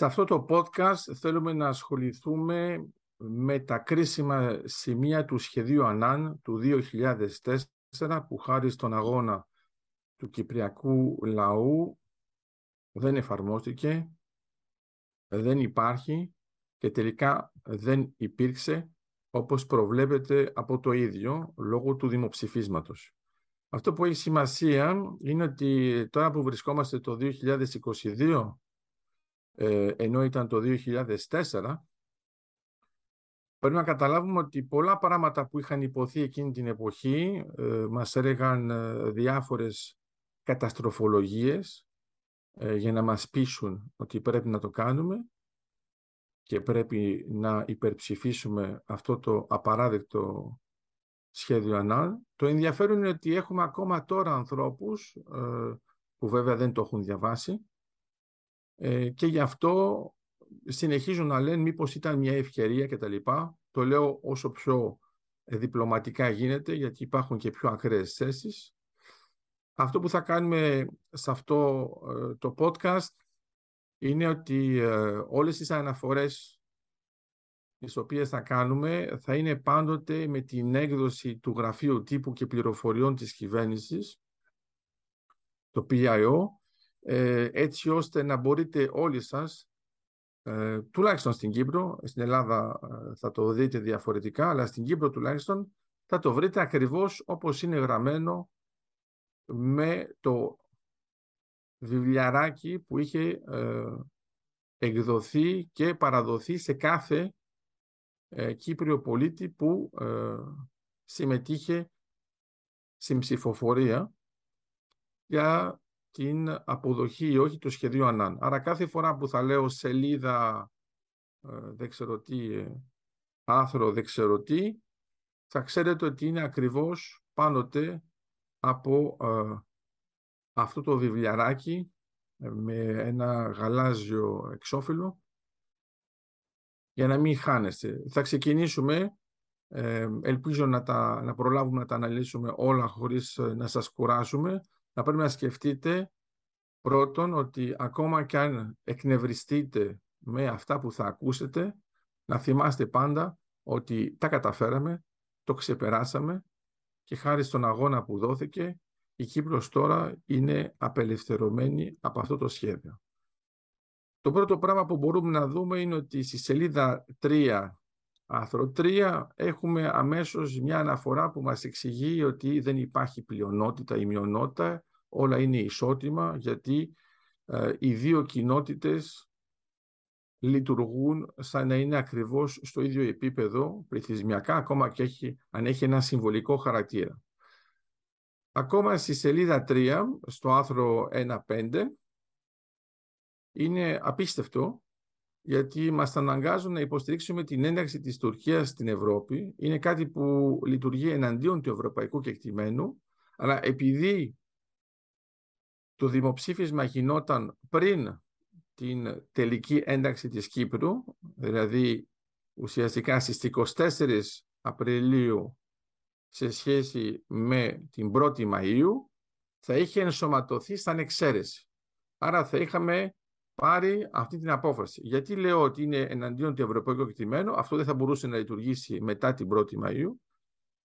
Σε αυτό το podcast θέλουμε να ασχοληθούμε με τα κρίσιμα σημεία του σχεδίου ΑΝΑΝ του 2004 που χάρη στον αγώνα του κυπριακού λαού δεν εφαρμόστηκε, δεν υπάρχει και τελικά δεν υπήρξε όπως προβλέπεται από το ίδιο λόγω του δημοψηφίσματος. Αυτό που έχει σημασία είναι ότι τώρα που βρισκόμαστε το 2022 ε, ενώ ήταν το 2004 πρέπει να καταλάβουμε ότι πολλά πράγματα που είχαν υποθεί εκείνη την εποχή ε, μας έλεγαν ε, διάφορες καταστροφολογίες για να μας πείσουν ότι πρέπει να το κάνουμε και πρέπει να υπερψηφίσουμε αυτό το απαράδεκτο σχέδιο ΑΝΑΛ. Το ενδιαφέρον είναι ότι έχουμε ακόμα τώρα ανθρώπους ε, που βέβαια δεν το έχουν διαβάσει ε, και γι' αυτό συνεχίζουν να λένε μήπως ήταν μια ευκαιρία κτλ. Το λέω όσο πιο διπλωματικά γίνεται γιατί υπάρχουν και πιο ακραίες θέσεις. Αυτό που θα κάνουμε σε αυτό ε, το podcast είναι ότι ε, όλες τις αναφορές τις οποίες θα κάνουμε θα είναι πάντοτε με την έκδοση του Γραφείου Τύπου και Πληροφοριών της Κυβέρνησης, το PIO, ε, έτσι ώστε να μπορείτε όλοι σας, ε, τουλάχιστον στην Κύπρο, στην Ελλάδα ε, θα το δείτε διαφορετικά, αλλά στην Κύπρο τουλάχιστον θα το βρείτε ακριβώς όπως είναι γραμμένο με το βιβλιαράκι που είχε ε, εκδοθεί και παραδοθεί σε κάθε ε, Κύπριο πολίτη που ε, συμμετείχε στην ψηφοφορία για την αποδοχή ή όχι του σχεδίου ΑΝΑΝ. Άρα κάθε φορά που θα λέω σελίδα δεν ξέρω τι, άθρο δεν ξέρω τι, θα ξέρετε ότι είναι ακριβώς πάντοτε από αυτό το βιβλιαράκι ε, με ένα γαλάζιο εξώφυλλο για να μην χάνεστε. Θα ξεκινήσουμε, ε, ελπίζω να, τα, να προλάβουμε να τα αναλύσουμε όλα χωρίς ε, να σας κουράσουμε. Θα πρέπει να σκεφτείτε πρώτον ότι ακόμα και αν εκνευριστείτε με αυτά που θα ακούσετε, να θυμάστε πάντα ότι τα καταφέραμε, το ξεπεράσαμε και χάρη στον αγώνα που δόθηκε η Κύπρος τώρα είναι απελευθερωμένη από αυτό το σχέδιο. Το πρώτο πράγμα που μπορούμε να δούμε είναι ότι στη σελίδα 3, άρθρο 3, έχουμε αμέσως μια αναφορά που μας εξηγεί ότι δεν υπάρχει πλειονότητα ή μειονότητα, όλα είναι ισότιμα, γιατί ε, οι δύο κοινότητες λειτουργούν σαν να είναι ακριβώς στο ίδιο επίπεδο πληθυσμιακά, ακόμα και έχει, αν έχει ένα συμβολικό χαρακτήρα. Ακόμα στη σελίδα 3, στο άρθρο 1.5, είναι απίστευτο γιατί μας αναγκάζουν να υποστηρίξουμε την ένταξη της Τουρκίας στην Ευρώπη. Είναι κάτι που λειτουργεί εναντίον του ευρωπαϊκού κεκτημένου, αλλά επειδή το δημοψήφισμα γινόταν πριν την τελική ένταξη της Κύπρου, δηλαδή ουσιαστικά στις 24 Απριλίου σε σχέση με την 1η Μαΐου θα είχε ενσωματωθεί σαν εξαίρεση. Άρα θα είχαμε πάρει αυτή την απόφαση. Γιατί λέω ότι είναι εναντίον του ευρωπαϊκού κεκτημένου, αυτό δεν θα μπορούσε να λειτουργήσει μετά την 1η Μαΐου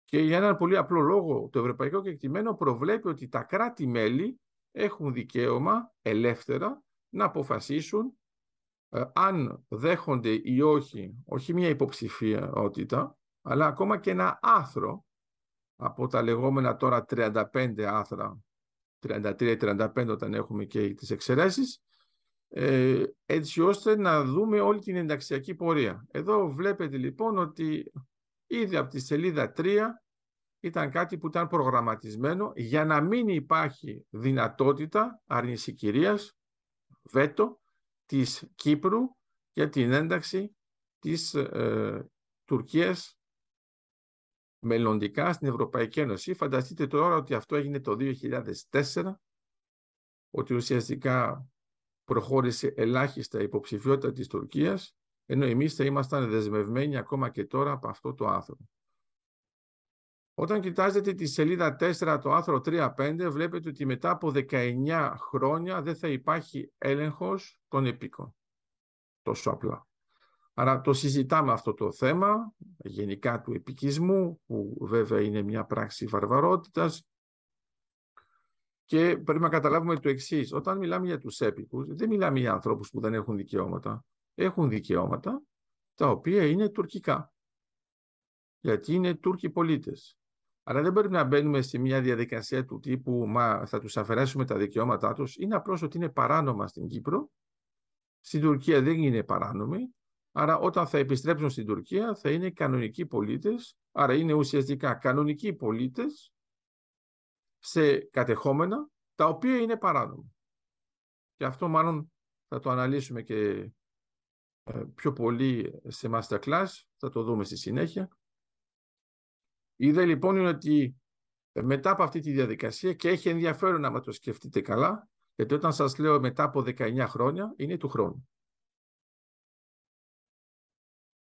και για έναν πολύ απλό λόγο το ευρωπαϊκό κεκτημένο προβλέπει ότι τα κράτη-μέλη έχουν δικαίωμα ελεύθερα να αποφασίσουν ε, αν δέχονται ή όχι, όχι μια υποψηφιότητα, αλλά ακόμα και ένα άθρο από τα λεγόμενα τώρα 35 άθρα, 33-35 όταν έχουμε και τις εξαιρέσεις, ε, έτσι ώστε να δούμε όλη την ενταξιακή πορεία. Εδώ βλέπετε λοιπόν ότι ήδη από τη σελίδα 3 ήταν κάτι που ήταν προγραμματισμένο για να μην υπάρχει δυνατότητα αρνησικυρίας, βέτο, της Κύπρου για την ένταξη της ε, Τουρκίας μελλοντικά στην Ευρωπαϊκή Ένωση. Φανταστείτε τώρα ότι αυτό έγινε το 2004, ότι ουσιαστικά προχώρησε ελάχιστα υποψηφιότητα της Τουρκίας, ενώ εμείς θα ήμασταν δεσμευμένοι ακόμα και τώρα από αυτό το άνθρωπο. Όταν κοιτάζετε τη σελίδα 4, το άρθρο 3-5, βλέπετε ότι μετά από 19 χρόνια δεν θα υπάρχει έλεγχος των επίκων. τόσο απλά. Άρα το συζητάμε αυτό το θέμα, γενικά του επικισμού, που βέβαια είναι μια πράξη βαρβαρότητας, και πρέπει να καταλάβουμε το εξής. Όταν μιλάμε για τους έπικους, δεν μιλάμε για ανθρώπους που δεν έχουν δικαιώματα. Έχουν δικαιώματα, τα οποία είναι τουρκικά. Γιατί είναι Τούρκοι πολίτες. Άρα δεν πρέπει να μπαίνουμε σε μια διαδικασία του τύπου «Μα θα τους αφαιρέσουμε τα δικαιώματά τους». Είναι απλώς ότι είναι παράνομα στην Κύπρο. Στην Τουρκία δεν είναι παράνομοι. Άρα όταν θα επιστρέψουν στην Τουρκία θα είναι κανονικοί πολίτες. Άρα είναι ουσιαστικά κανονικοί πολίτες σε κατεχόμενα τα οποία είναι παράνομα. Και αυτό μάλλον θα το αναλύσουμε και ε, πιο πολύ σε masterclass, θα το δούμε στη συνέχεια. Η ιδέα λοιπόν είναι ότι ε, μετά από αυτή τη διαδικασία και έχει ενδιαφέρον να το σκεφτείτε καλά, γιατί όταν σας λέω μετά από 19 χρόνια, είναι του χρόνου.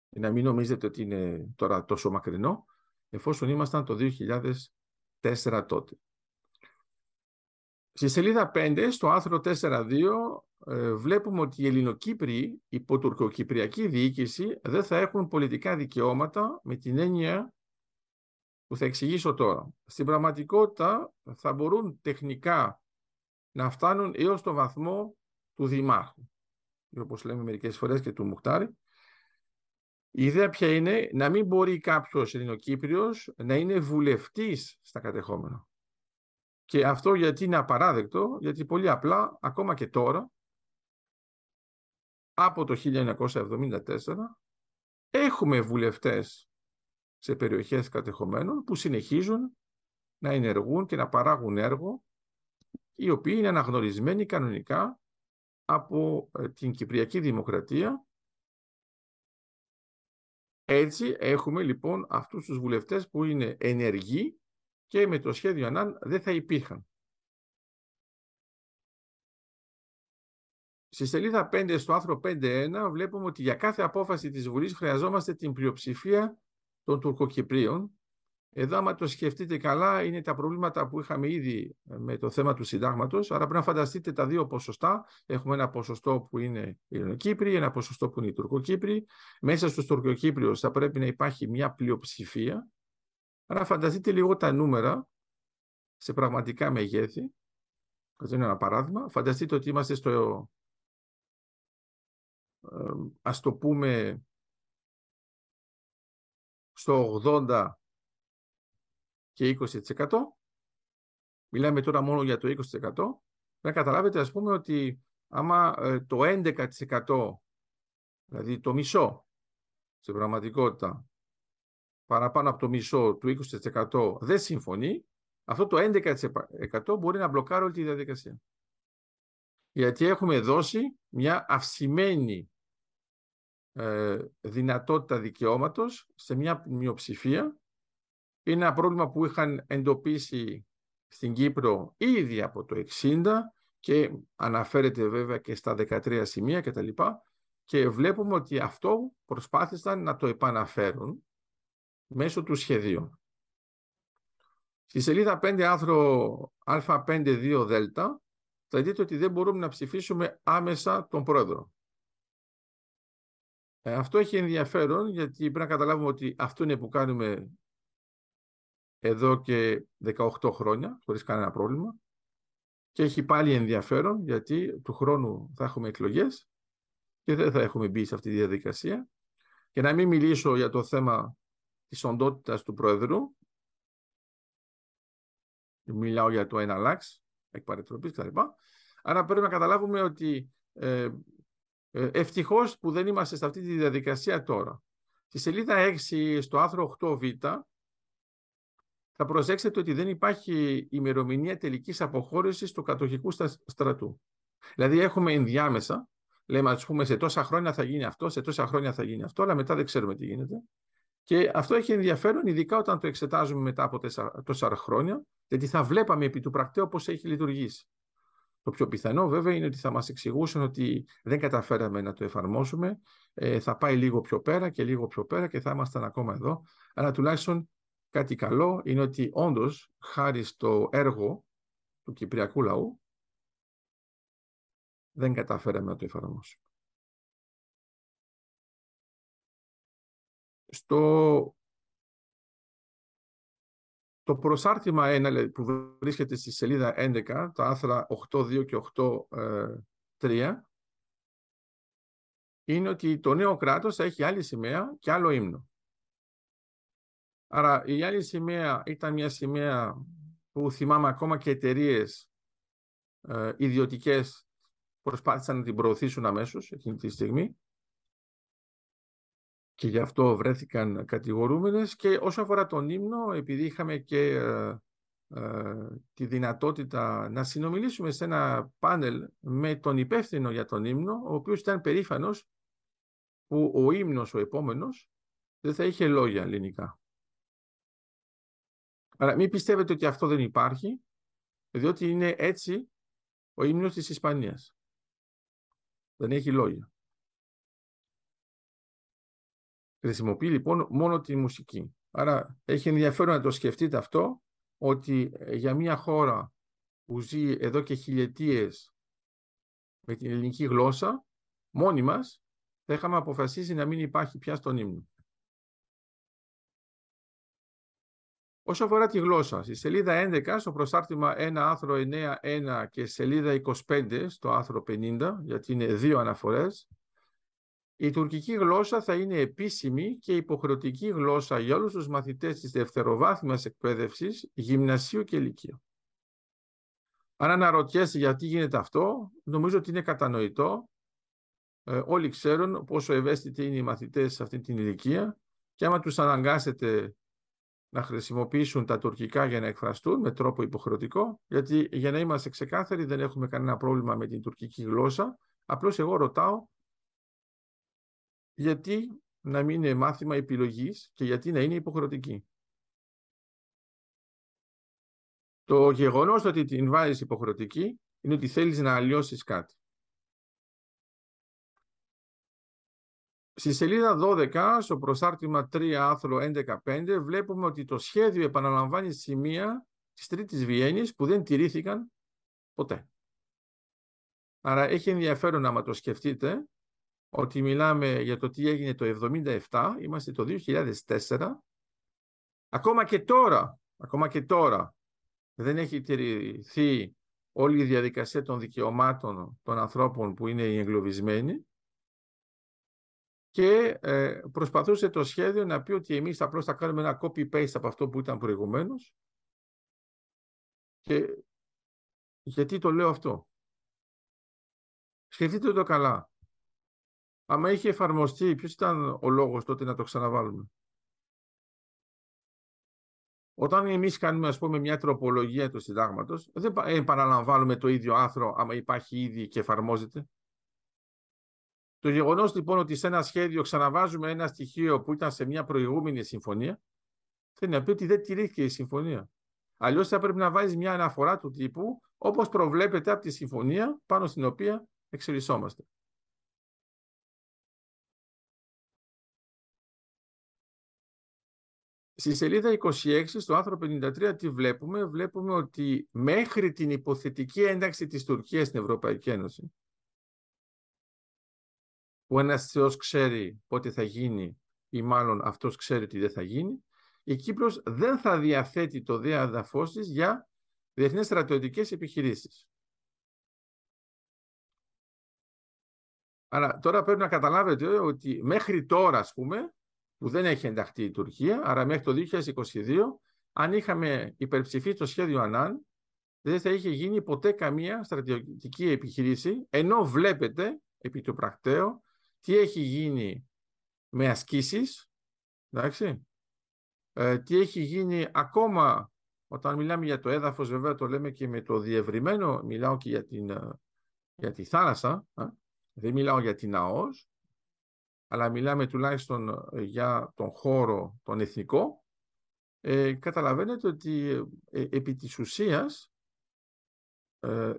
Να μην νομίζετε ότι είναι τώρα τόσο μακρινό, εφόσον ήμασταν το 2004 τότε. Στη σελίδα 5, στο άρθρο 4.2, ε, βλέπουμε ότι οι Ελληνοκύπριοι υπό τουρκοκυπριακή διοίκηση δεν θα έχουν πολιτικά δικαιώματα με την έννοια που θα εξηγήσω τώρα. Στην πραγματικότητα θα μπορούν τεχνικά να φτάνουν έως το βαθμό του Δημάρχου, όπως λέμε μερικές φορές και του Μουχτάρη. Η ιδέα ποια είναι; Να μην μπορεί κάποιος Ελληνοκύπριος να είναι βουλευτής στα κατεχόμενα. Και αυτό γιατί είναι απαράδεκτο, γιατί πολύ απλά, ακόμα και τώρα, από το 1974, έχουμε βουλευτές σε περιοχές κατεχομένων που συνεχίζουν να ενεργούν και να παράγουν έργο, οι οποίοι είναι αναγνωρισμένοι κανονικά από ε, την Κυπριακή Δημοκρατία. Έτσι έχουμε λοιπόν αυτούς τους βουλευτές που είναι ενεργοί και με το σχέδιο ΑΝΑΝ δεν θα υπήρχαν. Στη σελίδα 5, στο άρθρο 5.1, βλέπουμε ότι για κάθε απόφαση της Βουλής χρειαζόμαστε την πλειοψηφία των Τουρκοκυπρίων. Εδώ, άμα το σκεφτείτε καλά, είναι τα προβλήματα που είχαμε ήδη με το θέμα του συντάγματος. Άρα πρέπει να φανταστείτε τα δύο ποσοστά. Έχουμε ένα ποσοστό που είναι οι Ελληνοκύπριοι, ένα ποσοστό που είναι οι Τουρκοκύπριοι. Μέσα στους Τουρκοκύπριους θα πρέπει να υπάρχει μια πλειοψηφία Άρα φανταστείτε λίγο τα νούμερα σε πραγματικά μεγέθη. Θα δίνω ένα παράδειγμα. Φανταστείτε ότι είμαστε στο, ε, ας το πούμε, στο 80 και 20%. Μιλάμε τώρα μόνο για το 20%. Να καταλάβετε, ας πούμε, ότι άμα ε, το 11%, δηλαδή το μισό, σε πραγματικότητα, παραπάνω από το μισό του 20% δεν συμφωνεί, αυτό το 11% μπορεί να μπλοκάρει όλη τη διαδικασία. Γιατί έχουμε δώσει μια αυξημένη ε, δυνατότητα δικαιώματος σε μια μειοψηφία. Είναι ένα πρόβλημα που είχαν εντοπίσει στην Κύπρο ήδη από το 60 και αναφέρεται βέβαια και στα 13 σημεία κτλ. Και, και βλέπουμε ότι αυτό προσπάθησαν να το επαναφέρουν μέσω του σχεδίου. Στη σελίδα 5 άρθρο α5-2 δέλτα θα δείτε ότι δεν μπορούμε να ψηφίσουμε άμεσα τον πρόεδρο. Ε, αυτό έχει ενδιαφέρον γιατί πρέπει να καταλάβουμε ότι αυτό είναι που κάνουμε εδώ και 18 χρόνια χωρίς κανένα πρόβλημα και έχει πάλι ενδιαφέρον γιατί του χρόνου θα έχουμε εκλογές και δεν θα έχουμε μπει σε αυτή τη διαδικασία και να μην μιλήσω για το θέμα της οντότητας του Πρόεδρου. Μιλάω για το ένα λάξ, εκ παρετροπής κτλ. Άρα πρέπει να καταλάβουμε ότι ε, ε, ευτυχώς που δεν είμαστε σε αυτή τη διαδικασία τώρα. Στη σελίδα 6, στο άρθρο 8β, θα προσέξετε ότι δεν υπάρχει ημερομηνία τελικής αποχώρησης του κατοχικού στρατού. Δηλαδή έχουμε ενδιάμεσα, λέμε ας πούμε σε τόσα χρόνια θα γίνει αυτό, σε τόσα χρόνια θα γίνει αυτό, αλλά μετά δεν ξέρουμε τι γίνεται. Και αυτό έχει ενδιαφέρον, ειδικά όταν το εξετάζουμε μετά από τόσα χρόνια, γιατί θα βλέπαμε επί του πρακτέου πώς έχει λειτουργήσει. Το πιο πιθανό βέβαια είναι ότι θα μας εξηγούσαν ότι δεν καταφέραμε να το εφαρμόσουμε, ε, θα πάει λίγο πιο πέρα και λίγο πιο πέρα και θα ήμασταν ακόμα εδώ. Αλλά τουλάχιστον κάτι καλό είναι ότι όντως χάρη στο έργο του Κυπριακού λαού δεν καταφέραμε να το εφαρμόσουμε. Στο το προσάρτημα 1 που βρίσκεται στη σελίδα 11, τα άθρα 8.2 και 8.3, είναι ότι το νέο κράτος θα έχει άλλη σημαία και άλλο ύμνο. Άρα η άλλη σημαία ήταν μια σημαία που θυμάμαι ακόμα και εταιρείες ε, ιδιωτικές προσπάθησαν να την προωθήσουν αμέσως εκείνη τη στιγμή και γι' αυτό βρέθηκαν κατηγορούμενες και όσο αφορά τον ύμνο επειδή είχαμε και ε, ε, τη δυνατότητα να συνομιλήσουμε σε ένα πάνελ με τον υπεύθυνο για τον ύμνο ο οποίος ήταν περήφανος που ο ύμνος ο επόμενος δεν θα είχε λόγια ελληνικά. Άρα μην πιστεύετε ότι αυτό δεν υπάρχει, διότι είναι έτσι ο ύμνος της Ισπανίας. Δεν έχει λόγια. Χρησιμοποιεί λοιπόν μόνο τη μουσική. Άρα έχει ενδιαφέρον να το σκεφτείτε αυτό, ότι ε, για μια χώρα που ζει εδώ και χιλιετίες με την ελληνική γλώσσα, μόνοι μας θα είχαμε αποφασίσει να μην υπάρχει πια στον ύμνο. Όσο αφορά τη γλώσσα, στη σελίδα 11, στο προστάρτημα 1 άρθρο 9.1 και σελίδα 25 στο άρθρο 50, γιατί είναι δύο αναφορές, η τουρκική γλώσσα θα είναι επίσημη και υποχρεωτική γλώσσα για όλους τους μαθητές της δευτεροβάθμιας εκπαίδευσης, γυμνασίου και ηλικίου. Αν αναρωτιέσαι γιατί γίνεται αυτό, νομίζω ότι είναι κατανοητό. Ε, όλοι ξέρουν πόσο ευαίσθητοι είναι οι μαθητές σε αυτή την ηλικία και άμα τους αναγκάσετε να χρησιμοποιήσουν τα τουρκικά για να εκφραστούν με τρόπο υποχρεωτικό, γιατί για να είμαστε ξεκάθαροι δεν έχουμε κανένα πρόβλημα με την τουρκική γλώσσα. Απλώς εγώ ρωτάω γιατί να μην είναι μάθημα επιλογής και γιατί να είναι υποχρεωτική. Το γεγονός ότι την βάζεις υποχρεωτική είναι ότι θέλεις να αλλοιώσεις κάτι. Στη σελίδα 12, στο προσάρτημα 3 άρθρο 11.5, βλέπουμε ότι το σχέδιο επαναλαμβάνει σημεία της Τρίτης Βιέννης που δεν τηρήθηκαν ποτέ. Άρα έχει ενδιαφέρον να το σκεφτείτε ότι μιλάμε για το τι έγινε το 1977, είμαστε το 2004. Ακόμα και τώρα, ακόμα και τώρα, δεν έχει τηρηθεί όλη η διαδικασία των δικαιωμάτων των ανθρώπων που είναι οι εγκλωβισμένοι και ε, προσπαθούσε το σχέδιο να πει ότι εμείς απλώς θα κάνουμε ένα copy-paste από αυτό που ήταν προηγουμένως. Και γιατί το λέω αυτό; Σκεφτείτε το καλά. Άμα είχε εφαρμοστεί, ποιος ήταν ο λόγος τότε να το ξαναβάλουμε; Όταν εμείς κάνουμε, ας πούμε, μια τροπολογία του συντάγματος, δεν επαναλαμβάνουμε το ίδιο άρθρο άμα υπάρχει ήδη και εφαρμόζεται; Το γεγονός λοιπόν ότι σε ένα σχέδιο ξαναβάζουμε ένα στοιχείο που ήταν σε μια προηγούμενη συμφωνία, θέλει να πει ότι δεν τηρήθηκε η συμφωνία. Αλλιώς θα πρέπει να βάζεις μια αναφορά του τύπου όπως προβλέπεται από τη συμφωνία πάνω στην οποία εξελισσόμαστε. Στη σελίδα 26, στο άρθρο 53, τι βλέπουμε; Βλέπουμε ότι μέχρι την υποθετική ένταξη της Τουρκίας στην Ευρωπαϊκή Ένωση, που ένας Θεός ξέρει πότε θα γίνει ή μάλλον αυτός ξέρει ότι δεν θα γίνει, η Κύπρος δεν θα διαθέτει το ΔΕΑ αδαφός της για διεθνές στρατιωτικές επιχειρήσεις. Άρα τώρα πρέπει να καταλάβετε ότι μέχρι τώρα, ας πούμε, που δεν έχει ενταχθεί η Τουρκία, άρα μέχρι το 2022, αν είχαμε υπερψηφίσει το σχέδιο ΑΝΑΝ, δεν θα είχε γίνει ποτέ καμία στρατιωτική επιχειρήση, ενώ βλέπετε, επί του πρακτέου, τι έχει γίνει με ασκήσεις, εντάξει, ε, τι έχει γίνει ακόμα όταν μιλάμε για το έδαφος, βέβαια το λέμε και με το διευρυμένο, μιλάω και για, την, ε, για τη θάλασσα, ε, δεν μιλάω για την ΑΟΣ, αλλά μιλάμε τουλάχιστον ε, για τον χώρο τον εθνικό, ε, καταλαβαίνετε ότι ε, επί της ουσίας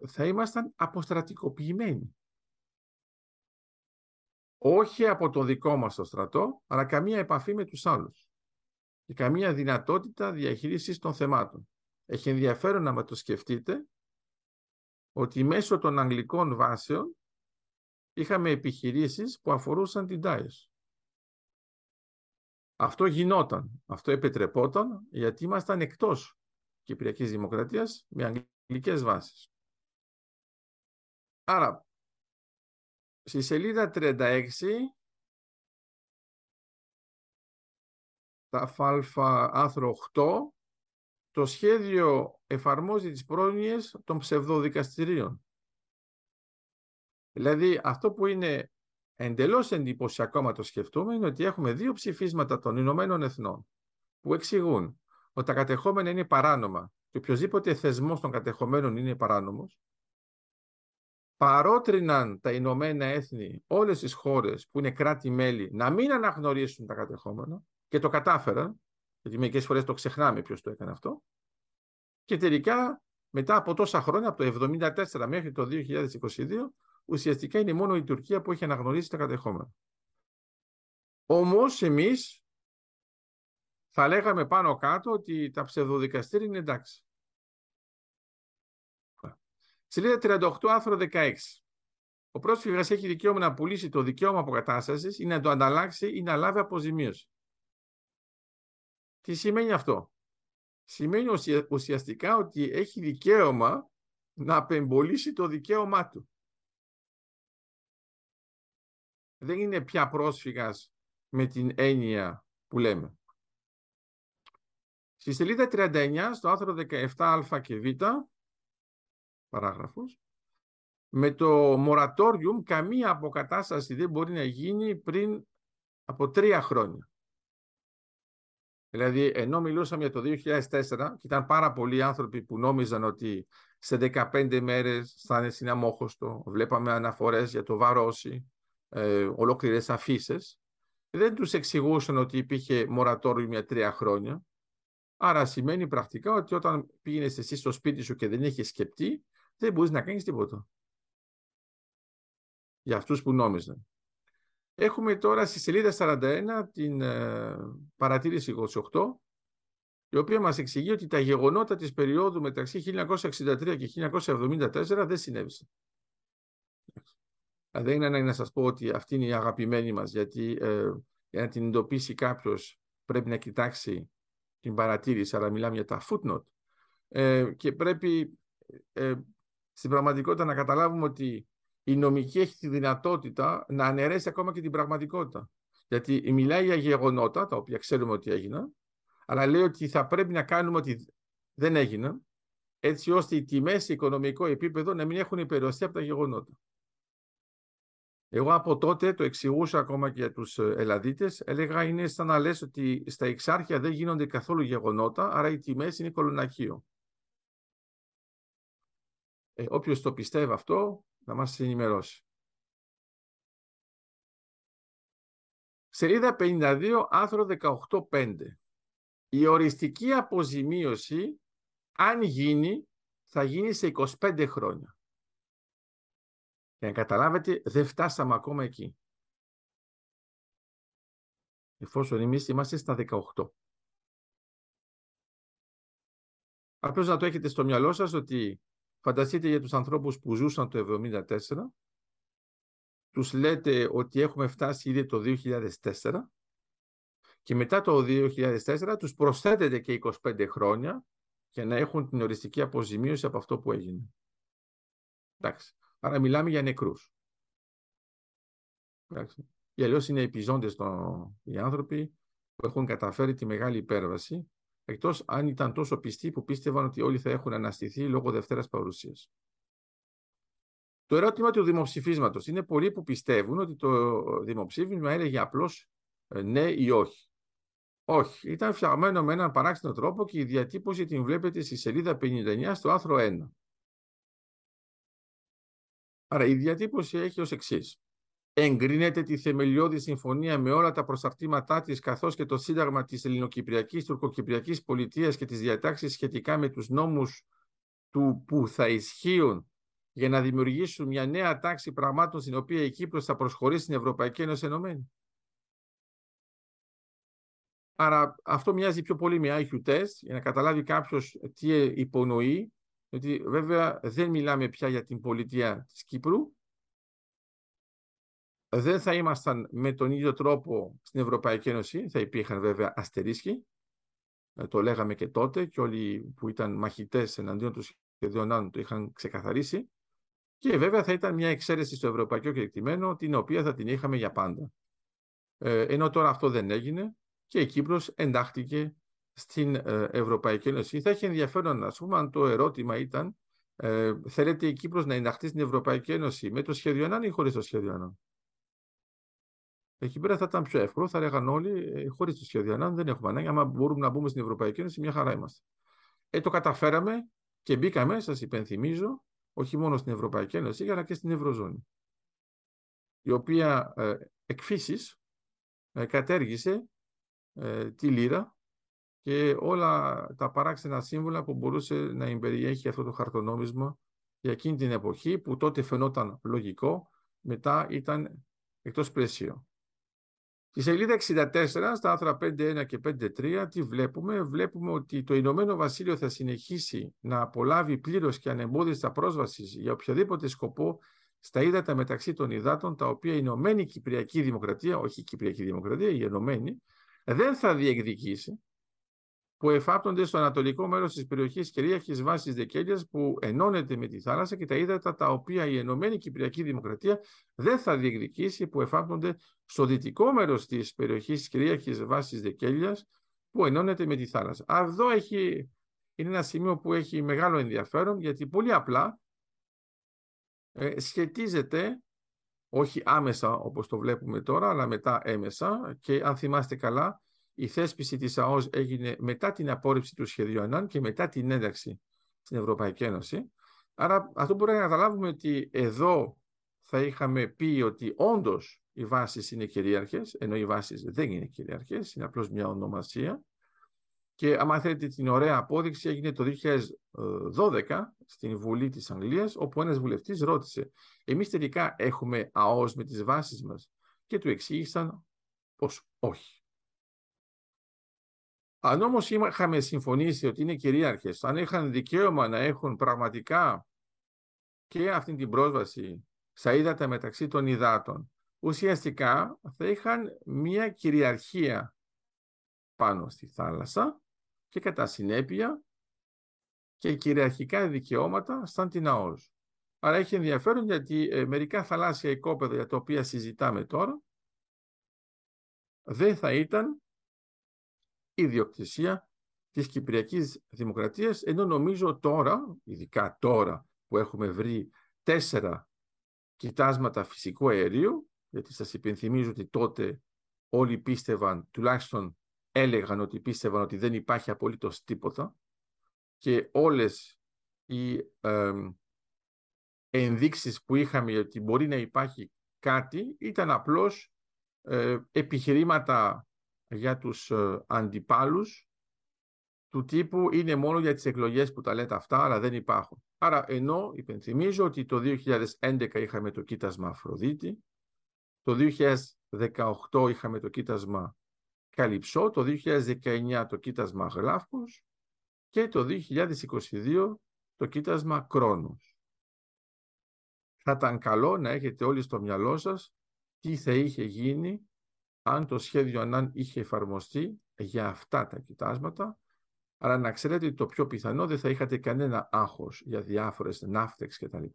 θα ήμασταν αποστρατικοποιημένοι όχι από το δικό μας το στρατό, αλλά καμία επαφή με τους άλλους και καμία δυνατότητα διαχείρισης των θεμάτων. Έχει ενδιαφέρον να με το σκεφτείτε ότι μέσω των αγγλικών βάσεων είχαμε επιχειρήσεις που αφορούσαν την ΤΑΕΣ. Αυτό γινόταν, αυτό επιτρεπόταν γιατί ήμασταν εκτός Κυπριακής Δημοκρατίας με αγγλικές βάσεις. Άρα, στη σελίδα 36, τα φάλφα άρθρο 8, το σχέδιο εφαρμόζει τις πρόνοιες των ψευδοδικαστηρίων. Δηλαδή, αυτό που είναι εντελώς εντυπωσιακό, μα το σκεφτούμε, είναι ότι έχουμε δύο ψηφίσματα των Ηνωμένων Εθνών που εξηγούν ότι τα κατεχόμενα είναι παράνομα και οποιοδήποτε θεσμός των κατεχομένων είναι παράνομος, παρότριναν τα Ηνωμένα Έθνη όλες τις χώρες που είναι κράτη-μέλη να μην αναγνωρίσουν τα κατεχόμενα και το κατάφεραν, γιατί μερικές φορές το ξεχνάμε ποιος το έκανε αυτό, και τελικά μετά από τόσα χρόνια, από το 1974 μέχρι το 2022, ουσιαστικά είναι μόνο η Τουρκία που έχει αναγνωρίσει τα κατεχόμενα. Όμως εμείς θα λέγαμε πάνω κάτω ότι τα ψευδοδικαστήρια είναι εντάξει. Σελίδα 38, άρθρο 16. Ο πρόσφυγας έχει δικαίωμα να πουλήσει το δικαίωμα αποκατάστασης ή να το ανταλλάξει ή να λάβει αποζημίωση. Τι σημαίνει αυτό; Σημαίνει ουσιαστικά ότι έχει δικαίωμα να απεμπολίσει το δικαίωμά του. Δεν είναι πια πρόσφυγας με την έννοια που λέμε. Στη σελίδα 39, στο άρθρο 17α και β, παράγραφος, με το moratorium καμία αποκατάσταση δεν μπορεί να γίνει πριν από τρία χρόνια. Δηλαδή, ενώ μιλούσαμε για το 2004 και ήταν πάρα πολλοί άνθρωποι που νόμιζαν ότι σε 15 μέρες θα είναι στην αμόχωστο, βλέπαμε αναφορές για το βαρόσι, ε, ολόκληρες αφήσεις. δεν τους εξηγούσαν ότι υπήρχε μορατόριο για τρία χρόνια. Άρα σημαίνει πρακτικά ότι όταν πήγαινες εσύ στο σπίτι σου και δεν έχει σκεπτεί, δεν μπορείς να κάνεις τίποτα. Για αυτούς που νόμιζαν. Έχουμε τώρα στη σελίδα 41 την ε, παρατήρηση 28, η οποία μας εξηγεί ότι τα γεγονότα της περίοδου μεταξύ 1963 και 1974 δεν συνέβησαν. Δεν είναι να σας πω ότι αυτή είναι η αγαπημένη μας, γιατί ε, για να την εντοπίσει κάποιος πρέπει να κοιτάξει την παρατήρηση, αλλά μιλάμε για τα footnote. Ε, και πρέπει ε, στην πραγματικότητα να καταλάβουμε ότι η νομική έχει τη δυνατότητα να αναιρέσει ακόμα και την πραγματικότητα. Γιατί μιλάει για γεγονότα, τα οποία ξέρουμε ότι έγιναν, αλλά λέει ότι θα πρέπει να κάνουμε ότι δεν έγιναν, έτσι ώστε οι τιμές σε οικονομικό επίπεδο να μην έχουν υπεροσθεί από τα γεγονότα. Εγώ από τότε το εξηγούσα ακόμα και για τους Ελλαδίτες, έλεγα είναι σαν να λες ότι στα εξάρχεια δεν γίνονται καθόλου γεγονότα, άρα οι τιμές είναι κολοναχείο. Ε, όποιος το πιστεύει αυτό, να μας ενημερώσει. Σελίδα 52, άρθρο 18.5. Η οριστική αποζημίωση, αν γίνει, θα γίνει σε 25 χρόνια. Για να καταλάβετε, δεν φτάσαμε ακόμα εκεί. Εφόσον εμείς είμαστε στα 18. Απλώς να το έχετε στο μυαλό σας ότι Φανταστείτε για τους ανθρώπους που ζούσαν το 1974, τους λέτε ότι έχουμε φτάσει ήδη το 2004 και μετά το 2004 τους προσθέτετε και 25 χρόνια για να έχουν την οριστική αποζημίωση από αυτό που έγινε. Εντάξει. Άρα μιλάμε για νεκρούς. Εντάξει. Οι αλλιώς είναι επιζώντες οι άνθρωποι που έχουν καταφέρει τη μεγάλη υπέρβαση Εκτός αν ήταν τόσο πιστοί που πίστευαν ότι όλοι θα έχουν αναστηθεί λόγω Δευτέρας παρουσίας. Το ερώτημα του δημοψηφίσματος είναι πολλοί που πιστεύουν ότι το δημοψήφισμα έλεγε απλώς ε, ναι ή όχι. Όχι. Ήταν φτιαγμένο με έναν παράξενο τρόπο και η διατύπωση την βλέπετε στη σελίδα 59 στο άρθρο 1. Άρα η διατύπωση έχει ως εξής εγκρίνεται τη θεμελιώδη συμφωνία με όλα τα προσαρτήματά της καθώς και το σύνταγμα της ελληνοκυπριακής τουρκοκυπριακής πολιτείας και τις διατάξεις σχετικά με τους νόμους του που θα ισχύουν για να δημιουργήσουν μια νέα τάξη πραγμάτων στην οποία η Κύπρος θα προσχωρήσει στην Ευρωπαϊκή Ένωση Ενωμένη. Άρα αυτό μοιάζει πιο πολύ με IQ test για να καταλάβει κάποιος τι υπονοεί, ότι βέβαια δεν μιλάμε πια για την πολιτεία της Κύπρου, δεν θα ήμασταν με τον ίδιο τρόπο στην Ευρωπαϊκή Ένωση, θα υπήρχαν βέβαια αστερίσκοι, ε, το λέγαμε και τότε και όλοι που ήταν μαχητές εναντίον του σχεδίων το είχαν ξεκαθαρίσει. Και βέβαια θα ήταν μια εξαίρεση στο ευρωπαϊκό κεκτημένο την οποία θα την είχαμε για πάντα. Ε, ενώ τώρα αυτό δεν έγινε και η Κύπρος εντάχθηκε στην ε, Ευρωπαϊκή Ένωση. Θα έχει ενδιαφέρον να πούμε αν το ερώτημα ήταν ε, θέλετε η Κύπρος να ενταχθεί στην Ευρωπαϊκή Ένωση με το σχέδιο ΑΝΑΝ ή χωρίς το σχέδιο ΑΝΑΝ. Εκεί πέρα θα ήταν πιο εύκολο, θα λέγαν όλοι, ε, χωρίς το σχέδιο ΑΝΑΝ δεν έχουμε ανάγκη. Άμα μπορούμε να μπούμε στην Ευρωπαϊκή Ένωση, μια χαρά είμαστε. Ε, το καταφέραμε και μπήκαμε, σας υπενθυμίζω, όχι μόνο στην Ευρωπαϊκή Ένωση, αλλά και στην Ευρωζώνη. Η οποία ε, εκφύσης ε, κατέργησε ε, τη λίρα και όλα τα παράξενα σύμβολα που μπορούσε να εμπεριέχει αυτό το χαρτονόμισμα για εκείνη την εποχή που τότε φαινόταν λογικό, μετά ήταν εκτός πλαίσιο. Στη σελίδα 64, στα άρθρα 5.1 και 5.3, τι βλέπουμε; Βλέπουμε ότι το Ηνωμένο Βασίλειο θα συνεχίσει να απολάβει πλήρως και ανεμπόδιστα πρόσβασης για οποιαδήποτε σκοπό στα ύδατα μεταξύ των υδάτων, τα οποία η Ηνωμένη Κυπριακή Δημοκρατία, όχι η Κυπριακή Δημοκρατία, η Ενωμένη, δεν θα διεκδικήσει που εφάπτονται στο ανατολικό μέρος της περιοχής κυρίαρχης βάσης Δεκέλιας που ενώνεται με τη θάλασσα και τα ύδατα τα οποία η Ενωμένη Κυπριακή Δημοκρατία δεν θα διεκδικήσει που εφάπτονται στο δυτικό μέρος της περιοχής κυρίαρχης βάσης Δεκέλιας που ενώνεται με τη θάλασσα. Αυτό έχει, είναι ένα σημείο που έχει μεγάλο ενδιαφέρον γιατί πολύ απλά ε, σχετίζεται όχι άμεσα όπως το βλέπουμε τώρα αλλά μετά έμεσα και αν θυμάστε καλά η θέσπιση της ΑΟΣ έγινε μετά την απόρριψη του σχεδίου ΑΝΑΝ και μετά την ένταξη στην Ευρωπαϊκή Ένωση. Άρα αυτό μπορούμε να καταλάβουμε ότι εδώ θα είχαμε πει ότι όντως οι βάσεις είναι κυρίαρχες, ενώ οι βάσεις δεν είναι κυρίαρχες, είναι απλώς μια ονομασία. Και άμα θέλετε την ωραία απόδειξη έγινε το 2012 στην Βουλή της Αγγλίας, όπου ένας βουλευτής ρώτησε «Εμείς τελικά έχουμε ΑΟΣ με τις βάσεις μας» και του εξήγησαν πως όχι. Αν όμως είχαμε συμφωνήσει ότι είναι κυρίαρχες, αν είχαν δικαίωμα να έχουν πραγματικά και αυτή την πρόσβαση στα ύδατα μεταξύ των υδάτων, ουσιαστικά θα είχαν μία κυριαρχία πάνω στη θάλασσα και κατά συνέπεια και κυριαρχικά δικαιώματα σαν την ΑΟΣ. Άρα έχει ενδιαφέρον γιατί ε, μερικά θαλάσσια οικόπεδα για τα οποία συζητάμε τώρα δεν θα ήταν ιδιοκτησία της Κυπριακής Δημοκρατίας, ενώ νομίζω τώρα, ειδικά τώρα που έχουμε βρει τέσσερα κοιτάσματα φυσικού αερίου, γιατί σας υπενθυμίζω ότι τότε όλοι πίστευαν, τουλάχιστον έλεγαν ότι πίστευαν ότι δεν υπάρχει απολύτως τίποτα και όλες οι ε, ενδείξεις που είχαμε ότι μπορεί να υπάρχει κάτι ήταν απλώς ε, επιχειρήματα για τους ε, αντιπάλους του τύπου είναι μόνο για τις εκλογές που τα λέτε αυτά, αλλά δεν υπάρχουν. Άρα ενώ υπενθυμίζω ότι το 2011 είχαμε το κοίτασμα Αφροδίτη, το 2018 είχαμε το κοίτασμα Καλυψό, το 2019 το κοίτασμα Γλάφκος και το 2022 το κοίτασμα Κρόνος. Θα ήταν καλό να έχετε όλοι στο μυαλό σας τι θα είχε γίνει αν το σχέδιο ΑΝΑΝ είχε εφαρμοστεί για αυτά τα κοιτάσματα, αλλά να ξέρετε ότι το πιο πιθανό δεν θα είχατε κανένα άγχος για διάφορες ναύτεξ κτλ.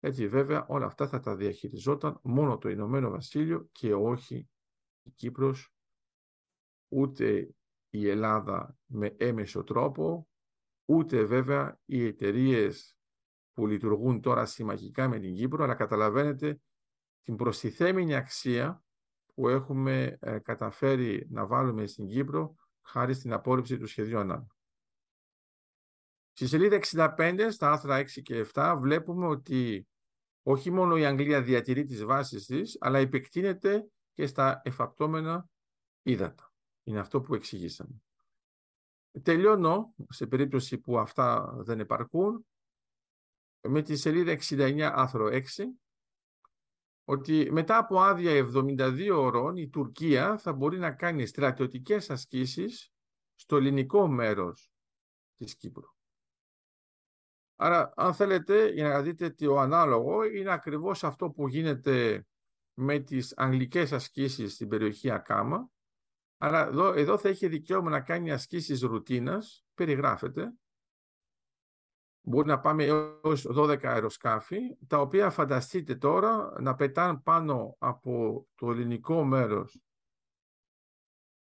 Έτσι βέβαια όλα αυτά θα τα διαχειριζόταν μόνο το Ηνωμένο Βασίλειο και όχι η Κύπρος, ούτε η Ελλάδα με έμεσο τρόπο, ούτε βέβαια οι εταιρείες που λειτουργούν τώρα συμμαχικά με την Κύπρο, αλλά καταλαβαίνετε την προστιθέμενη αξία που έχουμε ε, καταφέρει να βάλουμε στην Κύπρο χάρη στην απόρριψη του σχεδίου ΑΝΑ. Στη σελίδα 65, στα άρθρα 6 και 7, βλέπουμε ότι όχι μόνο η Αγγλία διατηρεί τις βάσεις της, αλλά επεκτείνεται και στα εφαπτώμενα ύδατα. Είναι αυτό που εξηγήσαμε. Τελειώνω, σε περίπτωση που αυτά δεν επαρκούν, με τη σελίδα 69 άρθρο 6, ότι μετά από άδεια 72 ώρων η Τουρκία θα μπορεί να κάνει στρατιωτικές ασκήσεις στο ελληνικό μέρος της Κύπρου. Άρα, αν θέλετε, για να δείτε ότι ο ανάλογο είναι ακριβώς αυτό που γίνεται με τις αγγλικές ασκήσεις στην περιοχή Ακάμα, αλλά εδώ, εδώ θα έχει δικαίωμα να κάνει ασκήσεις ρουτίνας, περιγράφεται. Μπορεί να πάμε έως 12 αεροσκάφη, τα οποία φανταστείτε τώρα να πετάνε πάνω από το ελληνικό μέρος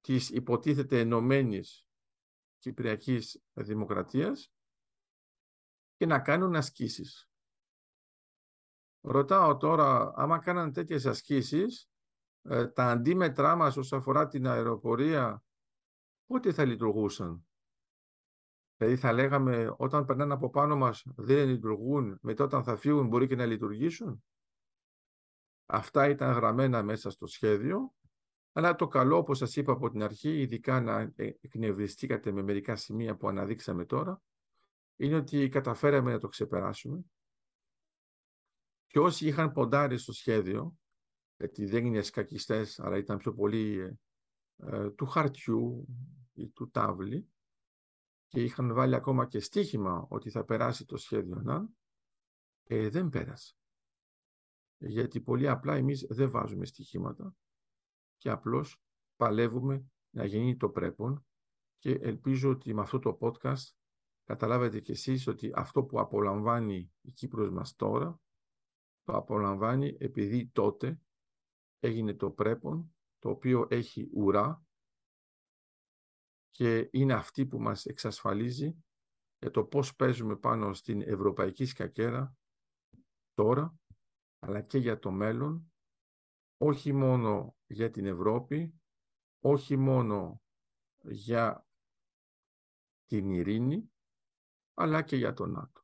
της υποτίθεται ενωμένης Κυπριακής Δημοκρατίας και να κάνουν ασκήσεις. Ρωτάω τώρα, άμα κάναν τέτοιες ασκήσεις, ε, τα αντίμετρά μας όσον αφορά την αεροπορία, πότε θα λειτουργούσαν; Δηλαδή θα λέγαμε όταν περνάνε από πάνω μας δεν λειτουργούν, μετά όταν θα φύγουν μπορεί και να λειτουργήσουν; Αυτά ήταν γραμμένα μέσα στο σχέδιο, αλλά το καλό όπως σας είπα από την αρχή, ειδικά να εκνευριστήκατε με μερικά σημεία που αναδείξαμε τώρα, είναι ότι καταφέραμε να το ξεπεράσουμε και όσοι είχαν ποντάρει στο σχέδιο, γιατί δεν είναι σκακιστές, αλλά ήταν πιο πολύ ε, ε, του χαρτιού ή του τάβλη, και είχαν βάλει ακόμα και στοίχημα ότι θα περάσει το σχέδιο να, ε, δεν πέρασε. Γιατί πολύ απλά εμείς δεν βάζουμε στοιχήματα και απλώς παλεύουμε να γίνει το πρέπον και ελπίζω ότι με αυτό το podcast καταλάβετε κι εσείς ότι αυτό που απολαμβάνει η Κύπρος μας τώρα το απολαμβάνει επειδή τότε έγινε το πρέπον το οποίο έχει ουρά και είναι αυτή που μας εξασφαλίζει για το πώς παίζουμε πάνω στην ευρωπαϊκή σκακέρα τώρα, αλλά και για το μέλλον, όχι μόνο για την Ευρώπη, όχι μόνο για την ειρήνη, αλλά και για τον ΝΑΤΟ.